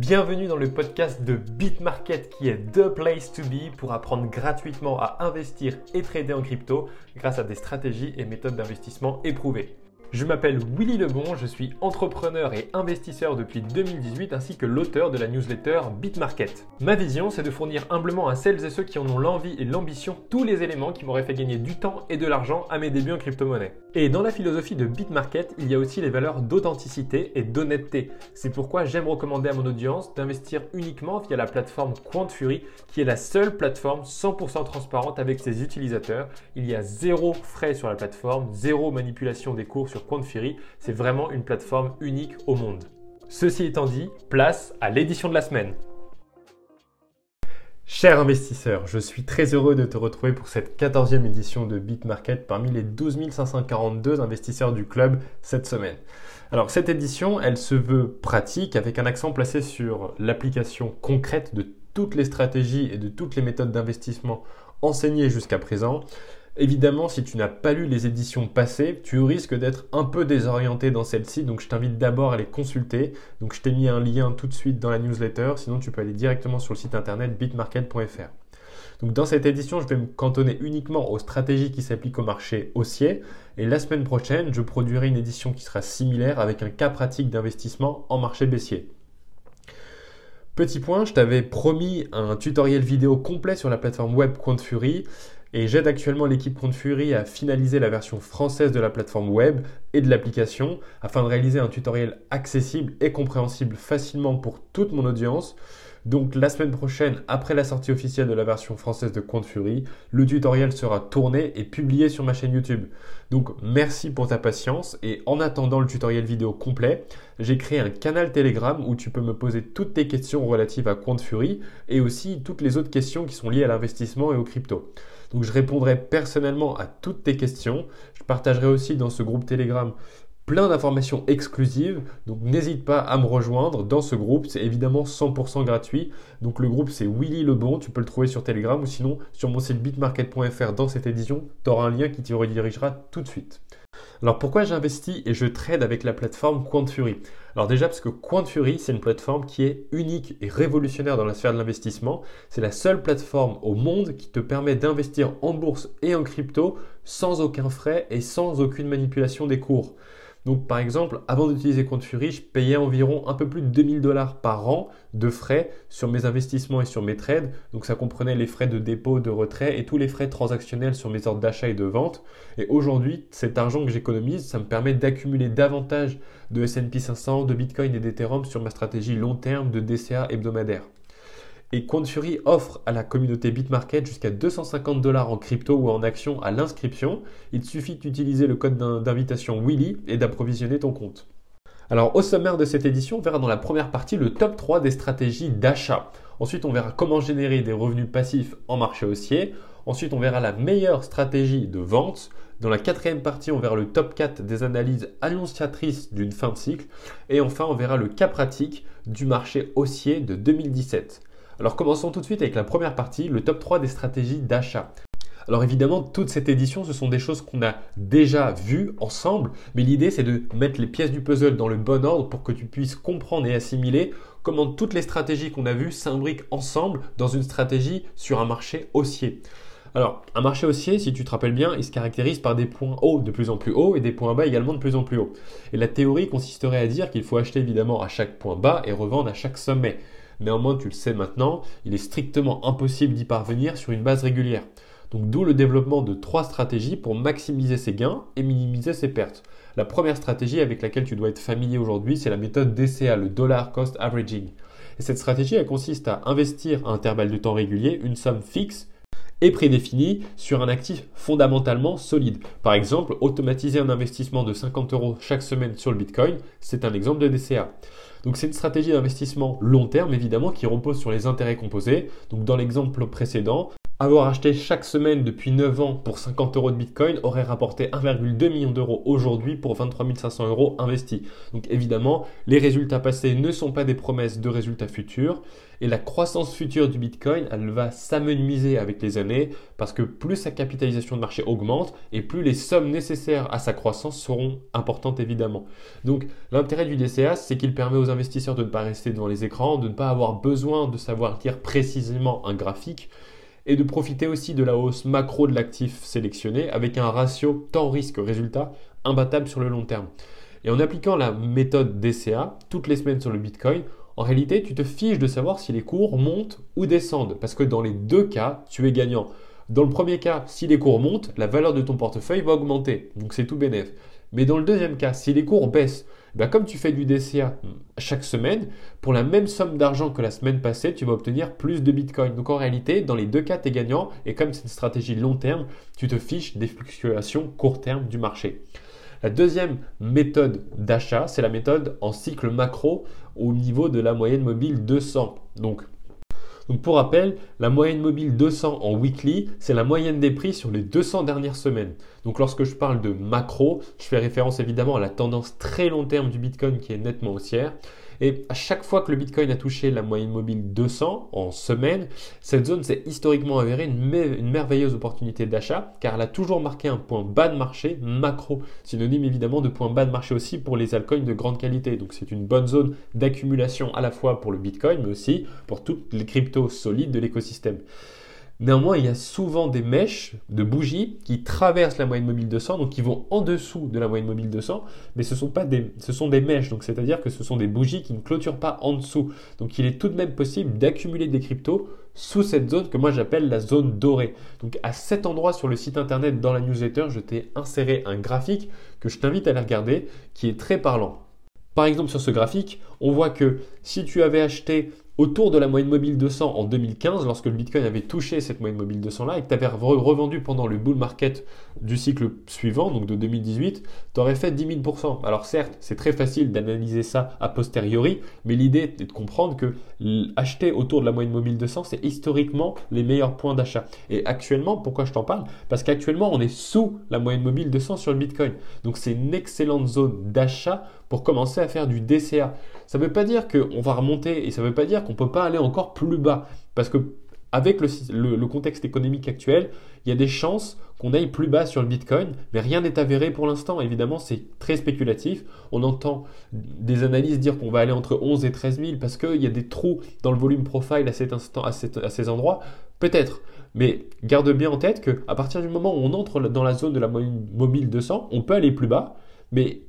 Bienvenue dans le podcast de BitMarket qui est the place to be pour apprendre gratuitement à investir et trader en crypto grâce à des stratégies et méthodes d'investissement éprouvées. Je m'appelle Willy Lebon, je suis entrepreneur et investisseur depuis 2018 ainsi que l'auteur de la newsletter BitMarket. Ma vision, c'est de fournir humblement à celles et ceux qui en ont l'envie et l'ambition tous les éléments qui m'auraient fait gagner du temps et de l'argent à mes débuts en crypto-monnaie. Et dans la philosophie de BitMarket, il y a aussi les valeurs d'authenticité et d'honnêteté. C'est pourquoi j'aime recommander à mon audience d'investir uniquement via la plateforme QuantFury qui est la seule plateforme 100% transparente avec ses utilisateurs. Il y a zéro frais sur la plateforme, zéro manipulation des cours sur Quantfury, c'est vraiment une plateforme unique au monde. Ceci étant dit, place à l'édition de la semaine. Cher investisseur, je suis très heureux de te retrouver pour cette 14e édition de BitMarket parmi les 12 542 investisseurs du club cette semaine. Alors cette édition, elle se veut pratique avec un accent placé sur l'application concrète de toutes les stratégies et de toutes les méthodes d'investissement enseignées jusqu'à présent Évidemment, si tu n'as pas lu les éditions passées, tu risques d'être un peu désorienté dans celle-ci, donc je t'invite d'abord à les consulter. Donc je t'ai mis un lien tout de suite dans la newsletter, sinon tu peux aller directement sur le site internet bitmarket.fr. Donc dans cette édition, je vais me cantonner uniquement aux stratégies qui s'appliquent au marché haussier. Et la semaine prochaine, je produirai une édition qui sera similaire avec un cas pratique d'investissement en marché baissier. Petit point, je t'avais promis un tutoriel vidéo complet sur la plateforme web QuantFury et j'aide actuellement l'équipe Compte Fury à finaliser la version française de la plateforme web et de l'application afin de réaliser un tutoriel accessible et compréhensible facilement pour toute mon audience. Donc la semaine prochaine, après la sortie officielle de la version française de Compte Fury, le tutoriel sera tourné et publié sur ma chaîne YouTube. Donc merci pour ta patience et en attendant le tutoriel vidéo complet, j'ai créé un canal Telegram où tu peux me poser toutes tes questions relatives à Compte Fury et aussi toutes les autres questions qui sont liées à l'investissement et aux crypto. Donc je répondrai personnellement à toutes tes questions. Je partagerai aussi dans ce groupe Telegram plein d'informations exclusives. Donc n'hésite pas à me rejoindre dans ce groupe. C'est évidemment 100% gratuit. Donc le groupe c'est Willy Lebon. Tu peux le trouver sur Telegram ou sinon sur mon site bitmarket.fr dans cette édition. Tu auras un lien qui t'y redirigera tout de suite. Alors pourquoi j'investis et je trade avec la plateforme QuantFury? Alors déjà parce que QuantFury, c'est une plateforme qui est unique et révolutionnaire dans la sphère de l'investissement. C'est la seule plateforme au monde qui te permet d'investir en bourse et en crypto sans aucun frais et sans aucune manipulation des cours. Donc par exemple, avant d'utiliser Compte Fury, je payais environ un peu plus de 2000 dollars par an de frais sur mes investissements et sur mes trades. Donc ça comprenait les frais de dépôt, de retrait et tous les frais transactionnels sur mes ordres d'achat et de vente. Et aujourd'hui, cet argent que j'économise, ça me permet d'accumuler davantage de S&P 500, de Bitcoin et d'Ethereum sur ma stratégie long terme de DCA hebdomadaire. Et QuantFury offre à la communauté BitMarket jusqu'à 250 dollars en crypto ou en actions à l'inscription. Il suffit d'utiliser le code d'invitation Willy et d'approvisionner ton compte. Alors au sommaire de cette édition, on verra dans la première partie le top 3 des stratégies d'achat. Ensuite, on verra comment générer des revenus passifs en marché haussier. Ensuite, on verra la meilleure stratégie de vente. Dans la quatrième partie, on verra le top 4 des analyses annonciatrices d'une fin de cycle. Et enfin, on verra le cas pratique du marché haussier de 2017. Alors commençons tout de suite avec la première partie, le top 3 des stratégies d'achat. Alors évidemment, toute cette édition, ce sont des choses qu'on a déjà vues ensemble, mais l'idée c'est de mettre les pièces du puzzle dans le bon ordre pour que tu puisses comprendre et assimiler comment toutes les stratégies qu'on a vues s'imbriquent ensemble dans une stratégie sur un marché haussier. Alors, un marché haussier, si tu te rappelles bien, il se caractérise par des points hauts de plus en plus hauts et des points bas également de plus en plus hauts. Et la théorie consisterait à dire qu'il faut acheter évidemment à chaque point bas et revendre à chaque sommet. Néanmoins, tu le sais maintenant, il est strictement impossible d'y parvenir sur une base régulière. Donc d'où le développement de trois stratégies pour maximiser ses gains et minimiser ses pertes. La première stratégie avec laquelle tu dois être familier aujourd'hui, c'est la méthode DCA, le Dollar Cost Averaging. Et cette stratégie, elle consiste à investir à intervalles de temps réguliers une somme fixe et prédéfinie sur un actif fondamentalement solide. Par exemple, automatiser un investissement de 50 euros chaque semaine sur le Bitcoin, c'est un exemple de DCA. Donc c'est une stratégie d'investissement long terme évidemment qui repose sur les intérêts composés. Donc dans l'exemple précédent, avoir acheté chaque semaine depuis 9 ans pour 50 euros de Bitcoin aurait rapporté 1,2 million d'euros aujourd'hui pour 23 500 euros investis. Donc évidemment, les résultats passés ne sont pas des promesses de résultats futurs et la croissance future du Bitcoin, elle va s'amenuiser avec les années parce que plus sa capitalisation de marché augmente et plus les sommes nécessaires à sa croissance seront importantes évidemment. Donc l'intérêt du DCA, c'est qu'il permet aux investisseurs de ne pas rester devant les écrans, de ne pas avoir besoin de savoir lire précisément un graphique et de profiter aussi de la hausse macro de l'actif sélectionné avec un ratio temps risque-résultat imbattable sur le long terme. Et en appliquant la méthode DCA toutes les semaines sur le Bitcoin, en réalité, tu te fiches de savoir si les cours montent ou descendent parce que dans les deux cas, tu es gagnant. Dans le premier cas, si les cours montent, la valeur de ton portefeuille va augmenter. Donc c'est tout bénéf. Mais dans le deuxième cas, si les cours baissent, bah, comme tu fais du DCA chaque semaine, pour la même somme d'argent que la semaine passée, tu vas obtenir plus de Bitcoin. Donc en réalité, dans les deux cas, tu es gagnant. Et comme c'est une stratégie long terme, tu te fiches des fluctuations court terme du marché. La deuxième méthode d'achat, c'est la méthode en cycle macro au niveau de la moyenne mobile 200. Donc pour rappel, la moyenne mobile 200 en weekly, c'est la moyenne des prix sur les 200 dernières semaines. Donc lorsque je parle de macro, je fais référence évidemment à la tendance très long terme du Bitcoin qui est nettement haussière. Et à chaque fois que le Bitcoin a touché la moyenne mobile 200 en semaine, cette zone s'est historiquement avérée une, merveilleuse opportunité d'achat car elle a toujours marqué un point bas de marché macro, synonyme évidemment de point bas de marché aussi pour les altcoins de grande qualité. Donc c'est une bonne zone d'accumulation à la fois pour le Bitcoin mais aussi pour toutes les cryptos solides de l'écosystème. Néanmoins, il y a souvent des mèches de bougies qui traversent la moyenne mobile 200, donc qui vont en dessous de la moyenne mobile 200, mais ce sont, pas des, ce sont des mèches, donc c'est-à-dire que ce sont des bougies qui ne clôturent pas en dessous. Donc il est tout de même possible d'accumuler des cryptos sous cette zone que moi j'appelle la zone dorée. Donc à cet endroit sur le site internet dans la newsletter, je t'ai inséré un graphique que je t'invite à aller regarder qui est très parlant. Par exemple, sur ce graphique, on voit que si tu avais acheté autour de la moyenne mobile 200 en 2015, lorsque le Bitcoin avait touché cette moyenne mobile 200 là, et que tu avais revendu pendant le bull market du cycle suivant, donc de 2018, tu aurais fait 10 000%. Alors certes, c'est très facile d'analyser ça a posteriori, mais l'idée est de comprendre que acheter autour de la moyenne mobile 200, c'est historiquement les meilleurs points d'achat. Et actuellement, pourquoi je t'en parle? Parce qu'actuellement, on est sous la moyenne mobile 200 sur le Bitcoin. Donc c'est une excellente zone d'achat pour commencer à faire du DCA. Ça ne veut pas dire qu'on va remonter et ça ne veut pas dire qu'on ne peut pas aller encore plus bas. Parce que avec le, contexte économique actuel, il y a des chances qu'on aille plus bas sur le Bitcoin, mais rien n'est avéré pour l'instant. Évidemment, c'est très spéculatif. On entend des analyses dire qu'on va aller entre 11 et 13 000 parce qu'il y a des trous dans le volume profile à, cet instant, à, à ces endroits. Peut-être. Mais garde bien en tête qu'à partir du moment où on entre dans la zone de la mobile 200, on peut aller plus bas, mais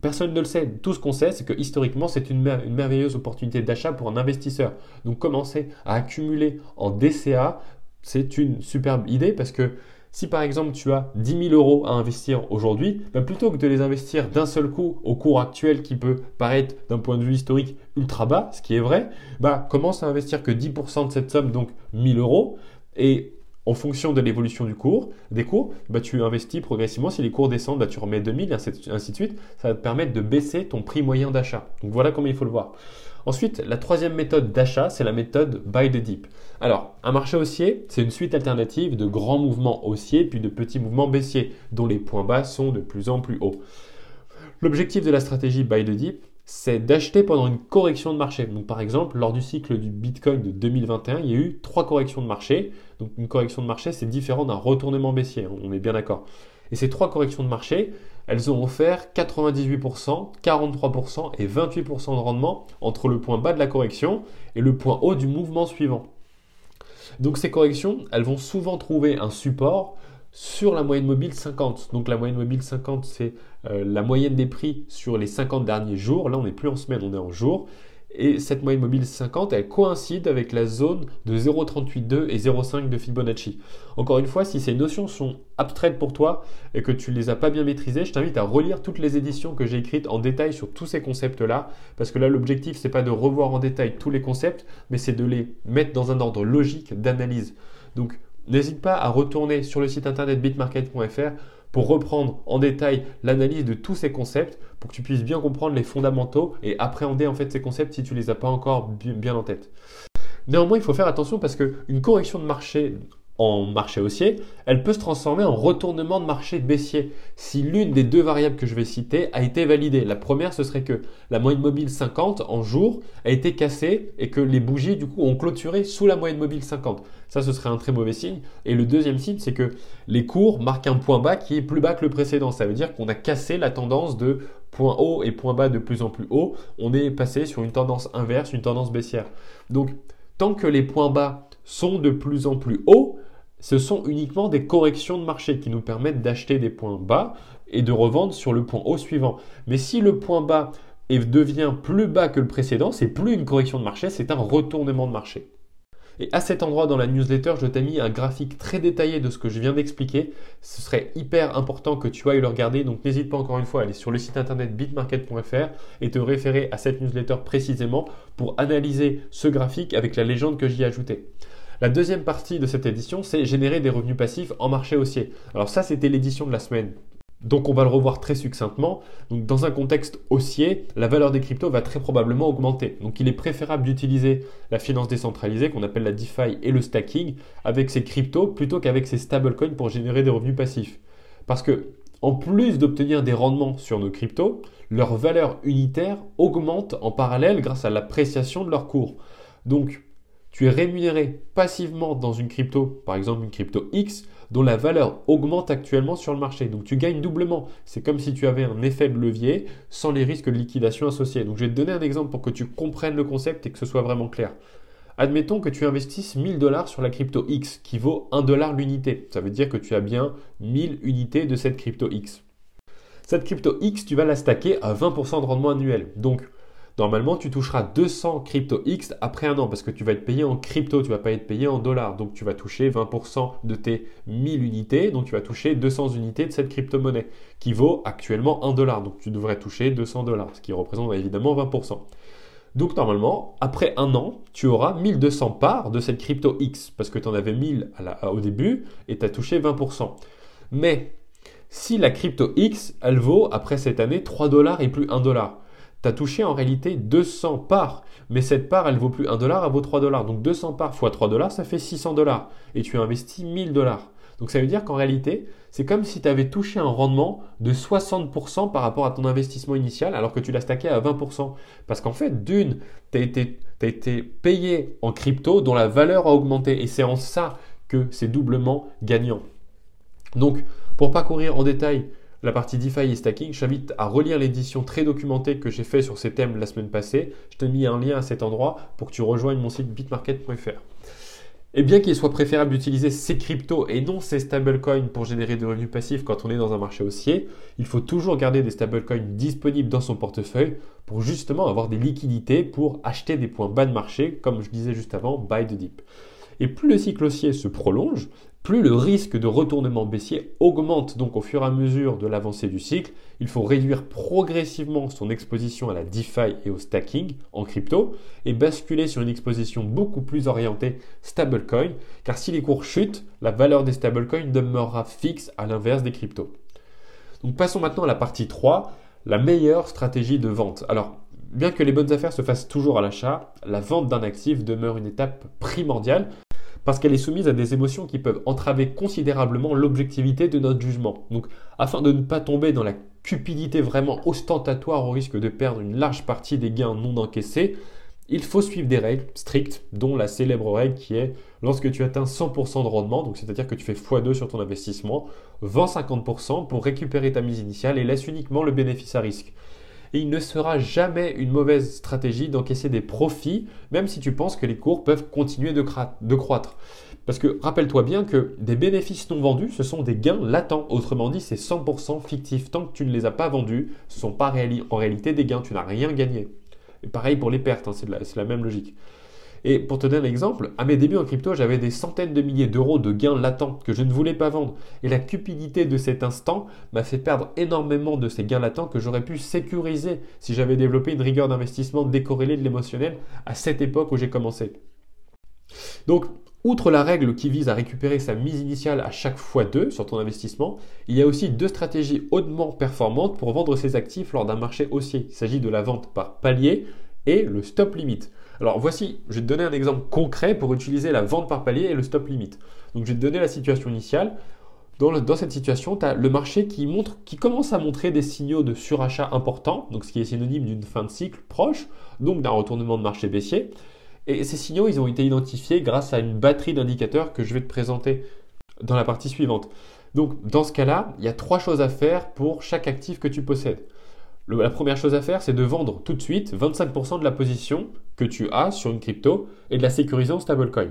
Personne ne le sait. Tout ce qu'on sait, c'est que historiquement, c'est une, merveilleuse opportunité d'achat pour un investisseur. Donc commencer à accumuler en DCA, c'est une superbe idée parce que si par exemple tu as 10 000 euros à investir aujourd'hui, bah, plutôt que de les investir d'un seul coup au cours actuel qui peut paraître d'un point de vue historique ultra bas, ce qui est vrai, bah, commence à investir que 10% de cette somme, donc 1000 euros, et en fonction de l'évolution du cours, des cours, bah, tu investis progressivement. Si les cours descendent, bah, tu remets 2000, ainsi de suite. Ça va te permettre de baisser ton prix moyen d'achat. Donc voilà comment il faut le voir. Ensuite, la troisième méthode d'achat, c'est la méthode buy the dip. Alors, un marché haussier, c'est une suite alternative de grands mouvements haussiers puis de petits mouvements baissiers, dont les points bas sont de plus en plus hauts. L'objectif de la stratégie buy the dip, c'est d'acheter pendant une correction de marché. Donc par exemple, lors du cycle du Bitcoin de 2021, il y a eu trois corrections de marché. Donc une correction de marché, c'est différent d'un retournement baissier, hein, on est bien d'accord. Et ces trois corrections de marché, elles ont offert 98%, 43% et 28% de rendement entre le point bas de la correction et le point haut du mouvement suivant. Donc ces corrections, elles vont souvent trouver un support sur la moyenne mobile 50. Donc la moyenne mobile 50, c'est euh, la moyenne des prix sur les 50 derniers jours. Là, on n'est plus en semaine, on est en jour. Et cette moyenne mobile 50, elle coïncide avec la zone de 0,382 et 0,5 de Fibonacci. Encore une fois, si ces notions sont abstraites pour toi et que tu ne les as pas bien maîtrisées, je t'invite à relire toutes les éditions que j'ai écrites en détail sur tous ces concepts-là. Parce que là, l'objectif, c'est pas de revoir en détail tous les concepts, mais c'est de les mettre dans un ordre logique d'analyse. Donc, N'hésite pas à retourner sur le site internet bitmarket.fr pour reprendre en détail l'analyse de tous ces concepts pour que tu puisses bien comprendre les fondamentaux et appréhender en fait ces concepts si tu ne les as pas encore bien en tête. Néanmoins, il faut faire attention parce qu'une correction de marché en marché haussier, elle peut se transformer en retournement de marché baissier si l'une des deux variables que je vais citer a été validée. La première, ce serait que la moyenne mobile 50 en jour a été cassée et que les bougies, du coup, ont clôturé sous la moyenne mobile 50. Ça, ce serait un très mauvais signe. Et le deuxième signe, c'est que les cours marquent un point bas qui est plus bas que le précédent. Ça veut dire qu'on a cassé la tendance de point haut et point bas de plus en plus haut. On est passé sur une tendance inverse, une tendance baissière. Donc, tant que les points bas sont de plus en plus hauts, ce sont uniquement des corrections de marché qui nous permettent d'acheter des points bas et de revendre sur le point haut suivant. Mais si le point bas devient plus bas que le précédent, c'est plus une correction de marché, c'est un retournement de marché. Et à cet endroit dans la newsletter, je t'ai mis un graphique très détaillé de ce que je viens d'expliquer. Ce serait hyper important que tu ailles le regarder. Donc n'hésite pas encore une fois à aller sur le site internet bitmarket.fr et te référer à cette newsletter précisément pour analyser ce graphique avec la légende que j'y ai ajoutée. La deuxième partie de cette édition, c'est générer des revenus passifs en marché haussier. Alors ça, c'était l'édition de la semaine. Donc on va le revoir très succinctement. Dans un contexte haussier, la valeur des cryptos va très probablement augmenter. Donc il est préférable d'utiliser la finance décentralisée qu'on appelle la DeFi et le stacking avec ces cryptos plutôt qu'avec ces stablecoins pour générer des revenus passifs. Parce que en plus d'obtenir des rendements sur nos cryptos, leur valeur unitaire augmente en parallèle grâce à l'appréciation de leur cours. Donc tu es rémunéré passivement dans une crypto, par exemple une crypto X, dont la valeur augmente actuellement sur le marché. Donc tu gagnes doublement. C'est comme si tu avais un effet de levier sans les risques de liquidation associés. Donc je vais te donner un exemple pour que tu comprennes le concept et que ce soit vraiment clair. Admettons que tu investisses 1000 dollars sur la crypto X qui vaut 1 dollar l'unité. Ça veut dire que tu as bien 1000 unités de cette crypto X. Cette crypto X, tu vas la stacker à 20% de rendement annuel. Donc Normalement, tu toucheras 200 crypto X après un an parce que tu vas être payé en crypto, tu vas pas être payé en dollars. Donc tu vas toucher 20% de tes 1000 unités, donc tu vas toucher 200 unités de cette crypto-monnaie qui vaut actuellement 1 dollar. Donc tu devrais toucher 200 dollars, ce qui représente évidemment 20%. Donc normalement, après un an, tu auras 1200 parts de cette crypto X parce que tu en avais 1000 au début et tu as touché 20%. Mais si la crypto X, elle vaut après cette année 3 dollars et plus 1 dollar, tu as touché en réalité 200 parts. Mais cette part, elle vaut plus 1 dollar, elle vaut 3 dollars. Donc 200 parts fois 3 dollars, ça fait 600 dollars. Et tu as investi 1000 dollars. Donc ça veut dire qu'en réalité, c'est comme si tu avais touché un rendement de 60% par rapport à ton investissement initial, alors que tu l'as stacké à 20%. Parce qu'en fait, d'une, tu as été, été payé en crypto dont la valeur a augmenté. Et c'est en ça que c'est doublement gagnant. Donc, pour pas courir en détail la partie DeFi et stacking, je t'invite à relire l'édition très documentée que j'ai fait sur ces thèmes la semaine passée. Je t'ai mis un lien à cet endroit pour que tu rejoignes mon site bitmarket.fr. Et bien qu'il soit préférable d'utiliser ces cryptos et non ces stablecoins pour générer des revenus passifs quand on est dans un marché haussier, il faut toujours garder des stablecoins disponibles dans son portefeuille pour justement avoir des liquidités pour acheter des points bas de marché, comme je disais juste avant, buy the dip. Et plus le cycle haussier se prolonge, plus le risque de retournement baissier augmente donc au fur et à mesure de l'avancée du cycle. Il faut réduire progressivement son exposition à la DeFi et au stacking en crypto et basculer sur une exposition beaucoup plus orientée stablecoin, car si les cours chutent, la valeur des stablecoins demeurera fixe à l'inverse des cryptos. Donc passons maintenant à la partie 3, la meilleure stratégie de vente. Alors, bien que les bonnes affaires se fassent toujours à l'achat, la vente d'un actif demeure une étape primordiale parce qu'elle est soumise à des émotions qui peuvent entraver considérablement l'objectivité de notre jugement. Donc, afin de ne pas tomber dans la cupidité vraiment ostentatoire au risque de perdre une large partie des gains non encaissés, il faut suivre des règles strictes, dont la célèbre règle qui est lorsque tu atteins 100% de rendement, donc c'est-à-dire que tu fais x2 sur ton investissement, vends 50% pour récupérer ta mise initiale et laisse uniquement le bénéfice à risque et il ne sera jamais une mauvaise stratégie d'encaisser des profits, même si tu penses que les cours peuvent continuer de, croître. Parce que rappelle-toi bien que des bénéfices non vendus, ce sont des gains latents. Autrement dit, c'est 100% fictif. Tant que tu ne les as pas vendus, ce ne sont pas en réalité des gains. Tu n'as rien gagné. Et pareil pour les pertes, hein, c'est la même logique. Et pour te donner un exemple, à mes débuts en crypto, j'avais des centaines de milliers d'euros de gains latents que je ne voulais pas vendre. Et la cupidité de cet instant m'a fait perdre énormément de ces gains latents que j'aurais pu sécuriser si j'avais développé une rigueur d'investissement décorrélée de l'émotionnel à cette époque où j'ai commencé. Donc, Outre la règle qui vise à récupérer sa mise initiale à chaque fois 2 sur ton investissement, il y a aussi deux stratégies hautement performantes pour vendre ses actifs lors d'un marché haussier. Il s'agit de la vente par palier et le stop limit. Alors voici, je vais te donner un exemple concret pour utiliser la vente par palier et le stop limit. Donc je vais te donner la situation initiale. Dans, cette situation, tu as le marché qui, commence à montrer des signaux de surachat importants, ce qui est synonyme d'une fin de cycle proche, donc d'un retournement de marché baissier. Et ces signaux, ils ont été identifiés grâce à une batterie d'indicateurs que je vais te présenter dans la partie suivante. Donc dans ce cas-là, il y a trois choses à faire pour chaque actif que tu possèdes. La première chose à faire, c'est de vendre tout de suite 25% de la position que tu as sur une crypto et de la sécuriser en stablecoin.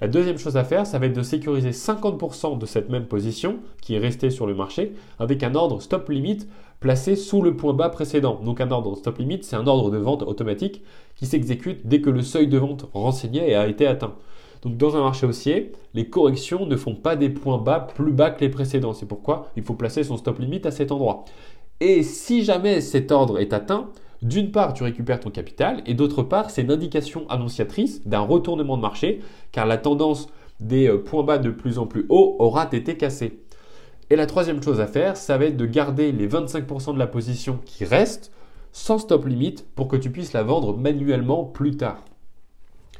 La deuxième chose à faire, ça va être de sécuriser 50% de cette même position qui est restée sur le marché avec un ordre stop limit placé sous le point bas précédent. Donc un ordre stop limit, c'est un ordre de vente automatique qui s'exécute dès que le seuil de vente renseigné a été atteint. Donc dans un marché haussier, les corrections ne font pas des points bas plus bas que les précédents. C'est pourquoi il faut placer son stop limit à cet endroit. Et si jamais cet ordre est atteint, d'une part, tu récupères ton capital et d'autre part, c'est une indication annonciatrice d'un retournement de marché car la tendance des euh, points bas de plus en plus haut aura été cassée. Et la troisième chose à faire, ça va être de garder les 25% de la position qui reste sans stop limite pour que tu puisses la vendre manuellement plus tard.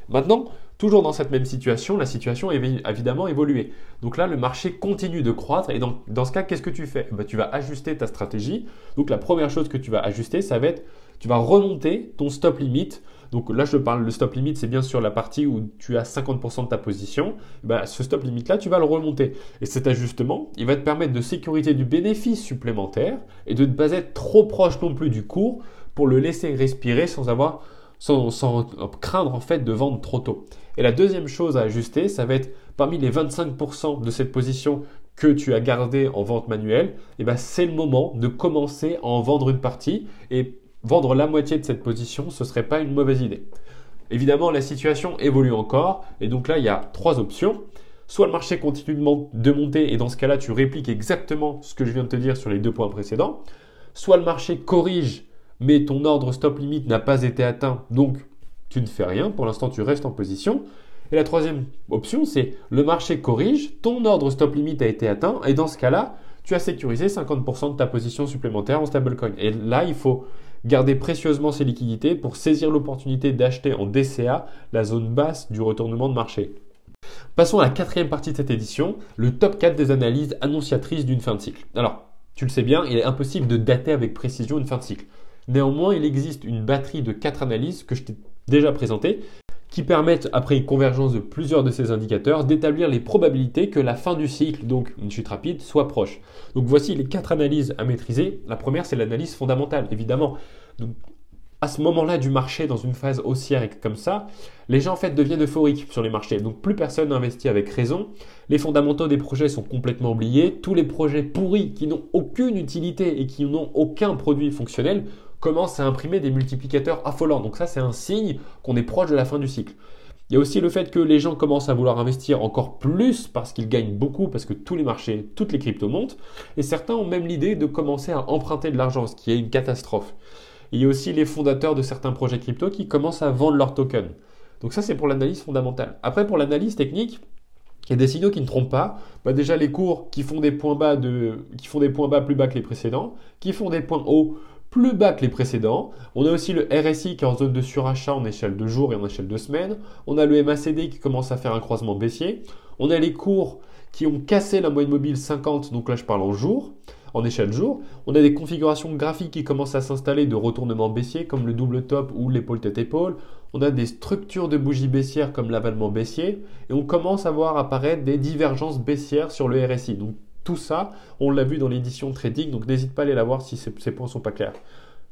Maintenant, Toujours dans cette même situation, la situation a évidemment évolué. Donc là, le marché continue de croître et dans, dans ce cas, qu'est-ce que tu fais? Bah, Tu vas ajuster ta stratégie. Donc la première chose que tu vas ajuster, ça va être, tu vas remonter ton stop limit. Donc là, je parle, le stop limit, c'est bien sûr la partie où tu as 50% de ta position. Bah, ce stop limit là, tu vas le remonter. Et cet ajustement, il va te permettre de sécuriser du bénéfice supplémentaire et de ne pas être trop proche non plus du cours pour le laisser respirer sans avoir sans, craindre en fait de vendre trop tôt. Et la deuxième chose à ajuster, ça va être parmi les 25% de cette position que tu as gardé en vente manuelle, et eh ben c'est le moment de commencer à en vendre une partie et vendre la moitié de cette position, ce ne serait pas une mauvaise idée. Évidemment, la situation évolue encore et donc là, il y a trois options. Soit le marché continue de monter et dans ce cas-là, tu répliques exactement ce que je viens de te dire sur les deux points précédents. Soit le marché corrige mais ton ordre stop limit n'a pas été atteint, donc tu ne fais rien, pour l'instant tu restes en position. Et la troisième option, c'est le marché corrige, ton ordre stop limit a été atteint, et dans ce cas-là, tu as sécurisé 50% de ta position supplémentaire en stablecoin. Et là, il faut garder précieusement ces liquidités pour saisir l'opportunité d'acheter en DCA la zone basse du retournement de marché. Passons à la quatrième partie de cette édition, le top 4 des analyses annonciatrices d'une fin de cycle. Alors, tu le sais bien, il est impossible de dater avec précision une fin de cycle. Néanmoins, il existe une batterie de quatre analyses que je t'ai déjà présentées qui permettent, après une convergence de plusieurs de ces indicateurs, d'établir les probabilités que la fin du cycle, donc une chute rapide, soit proche. Donc voici les quatre analyses à maîtriser. La première, c'est l'analyse fondamentale, évidemment. Donc, à ce moment-là du marché, dans une phase haussière comme ça, les gens en fait deviennent euphoriques sur les marchés. Donc plus personne n'investit avec raison. Les fondamentaux des projets sont complètement oubliés. Tous les projets pourris qui n'ont aucune utilité et qui n'ont aucun produit fonctionnel commence à imprimer des multiplicateurs affolants. Donc ça, c'est un signe qu'on est proche de la fin du cycle. Il y a aussi le fait que les gens commencent à vouloir investir encore plus parce qu'ils gagnent beaucoup, parce que tous les marchés, toutes les cryptos montent. Et certains ont même l'idée de commencer à emprunter de l'argent, ce qui est une catastrophe. il y a aussi les fondateurs de certains projets crypto qui commencent à vendre leurs tokens. Donc ça, c'est pour l'analyse fondamentale. Après, pour l'analyse technique, il y a des signaux qui ne trompent pas. Bah, déjà, les cours qui font, des points bas de, qui font des points bas plus bas que les précédents, qui font des points hauts plus bas que les précédents. On a aussi le RSI qui est en zone de surachat en échelle de jours et en échelle de semaines. On a le MACD qui commence à faire un croisement baissier. On a les cours qui ont cassé la moyenne mobile 50, donc là je parle en jours, en échelle jour. On a des configurations graphiques qui commencent à s'installer de retournement baissier comme le double top ou l'épaule tête épaule. On a des structures de bougies baissières comme l'avalement baissier et on commence à voir apparaître des divergences baissières sur le RSI. Tout ça, on l'a vu dans l'édition trading, donc n'hésite pas à aller la voir si ces, points ne sont pas clairs.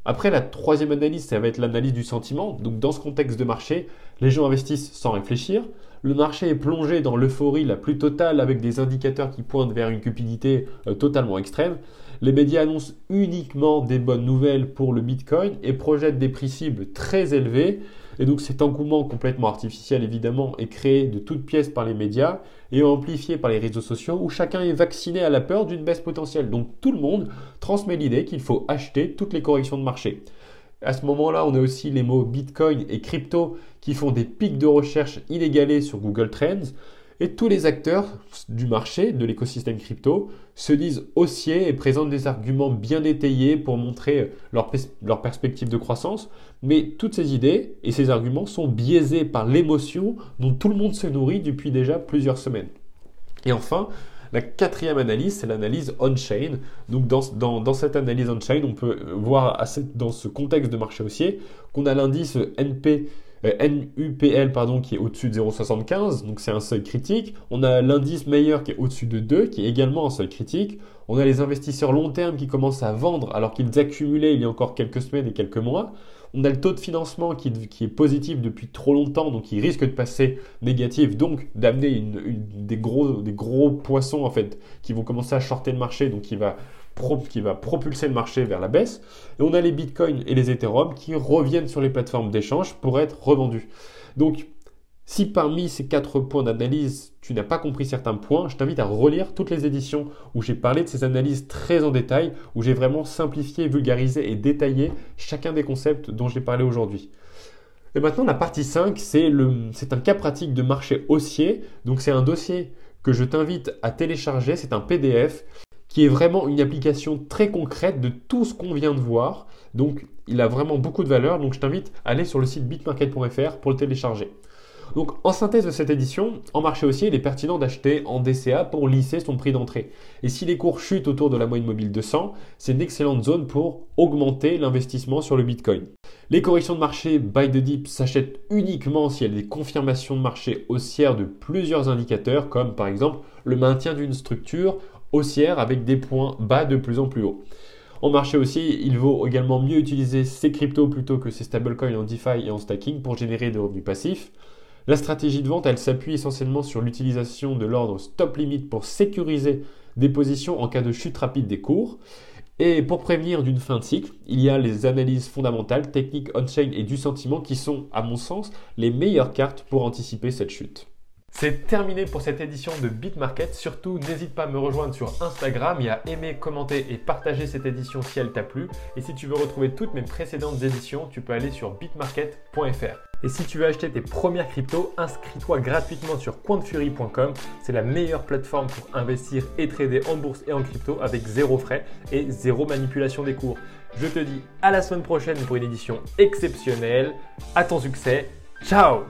Après, la troisième analyse, ça va être l'analyse du sentiment. Donc, dans ce contexte de marché, les gens investissent sans réfléchir. Le marché est plongé dans l'euphorie la plus totale avec des indicateurs qui pointent vers une cupidité euh, totalement extrême. Les médias annoncent uniquement des bonnes nouvelles pour le Bitcoin et projettent des prix cibles très élevés et donc cet engouement complètement artificiel, évidemment, est créé de toutes pièces par les médias et amplifié par les réseaux sociaux où chacun est vacciné à la peur d'une baisse potentielle. Donc tout le monde transmet l'idée qu'il faut acheter toutes les corrections de marché. À ce moment-là, on a aussi les mots Bitcoin et crypto qui font des pics de recherche inégalés sur Google Trends. Et tous les acteurs du marché, de l'écosystème crypto, se disent haussiers et présentent des arguments bien détaillés pour montrer leur, perspective de croissance. Mais toutes ces idées et ces arguments sont biaisés par l'émotion dont tout le monde se nourrit depuis déjà plusieurs semaines. Et enfin, la quatrième analyse, c'est l'analyse on-chain. Donc dans, cette analyse on-chain, on peut voir dans ce contexte de marché haussier qu'on a l'indice NP NUPL pardon, qui est au-dessus de 0,75, donc c'est un seuil critique. On a l'indice meilleur qui est au-dessus de 2, qui est également un seuil critique. On a les investisseurs long terme qui commencent à vendre alors qu'ils accumulaient il y a encore quelques semaines et quelques mois. On a le taux de financement qui, est positif depuis trop longtemps, donc il risque de passer négatif, donc d'amener des, gros, des gros poissons en fait qui vont commencer à shorter le marché, donc qui va qui va propulser le marché vers la baisse. Et on a les bitcoins et les ethereum qui reviennent sur les plateformes d'échange pour être revendus. Donc, si parmi ces quatre points d'analyse, tu n'as pas compris certains points, je t'invite à relire toutes les éditions où j'ai parlé de ces analyses très en détail, où j'ai vraiment simplifié, vulgarisé et détaillé chacun des concepts dont j'ai parlé aujourd'hui. Et maintenant, la partie 5, c'est un cas pratique de marché haussier. Donc, c'est un dossier que je t'invite à télécharger. C'est un PDF qui est vraiment une application très concrète de tout ce qu'on vient de voir. Donc, il a vraiment beaucoup de valeur. Donc, je t'invite à aller sur le site bitmarket.fr pour le télécharger. Donc, en synthèse de cette édition, en marché haussier, il est pertinent d'acheter en DCA pour lisser son prix d'entrée. Et si les cours chutent autour de la moyenne mobile 200, c'est une excellente zone pour augmenter l'investissement sur le Bitcoin. Les corrections de marché buy the dip s'achètent uniquement s'il y a des confirmations de marché haussières de plusieurs indicateurs, comme par exemple le maintien d'une structure haussière avec des points bas de plus en plus haut. En marché aussi, il vaut également mieux utiliser ces cryptos plutôt que ces stablecoins en DeFi et en stacking pour générer des revenus passifs. La stratégie de vente, elle s'appuie essentiellement sur l'utilisation de l'ordre stop limit pour sécuriser des positions en cas de chute rapide des cours. Et pour prévenir d'une fin de cycle, il y a les analyses fondamentales, techniques on-chain et du sentiment qui sont, à mon sens, les meilleures cartes pour anticiper cette chute. C'est terminé pour cette édition de BitMarket. Surtout, n'hésite pas à me rejoindre sur Instagram et à aimer, commenter et partager cette édition si elle t'a plu. Et si tu veux retrouver toutes mes précédentes éditions, tu peux aller sur bitmarket.fr. Et si tu veux acheter tes premières cryptos, inscris-toi gratuitement sur quantfury.com. C'est la meilleure plateforme pour investir et trader en bourse et en crypto avec zéro frais et zéro manipulation des cours. Je te dis à la semaine prochaine pour une édition exceptionnelle. À ton succès. Ciao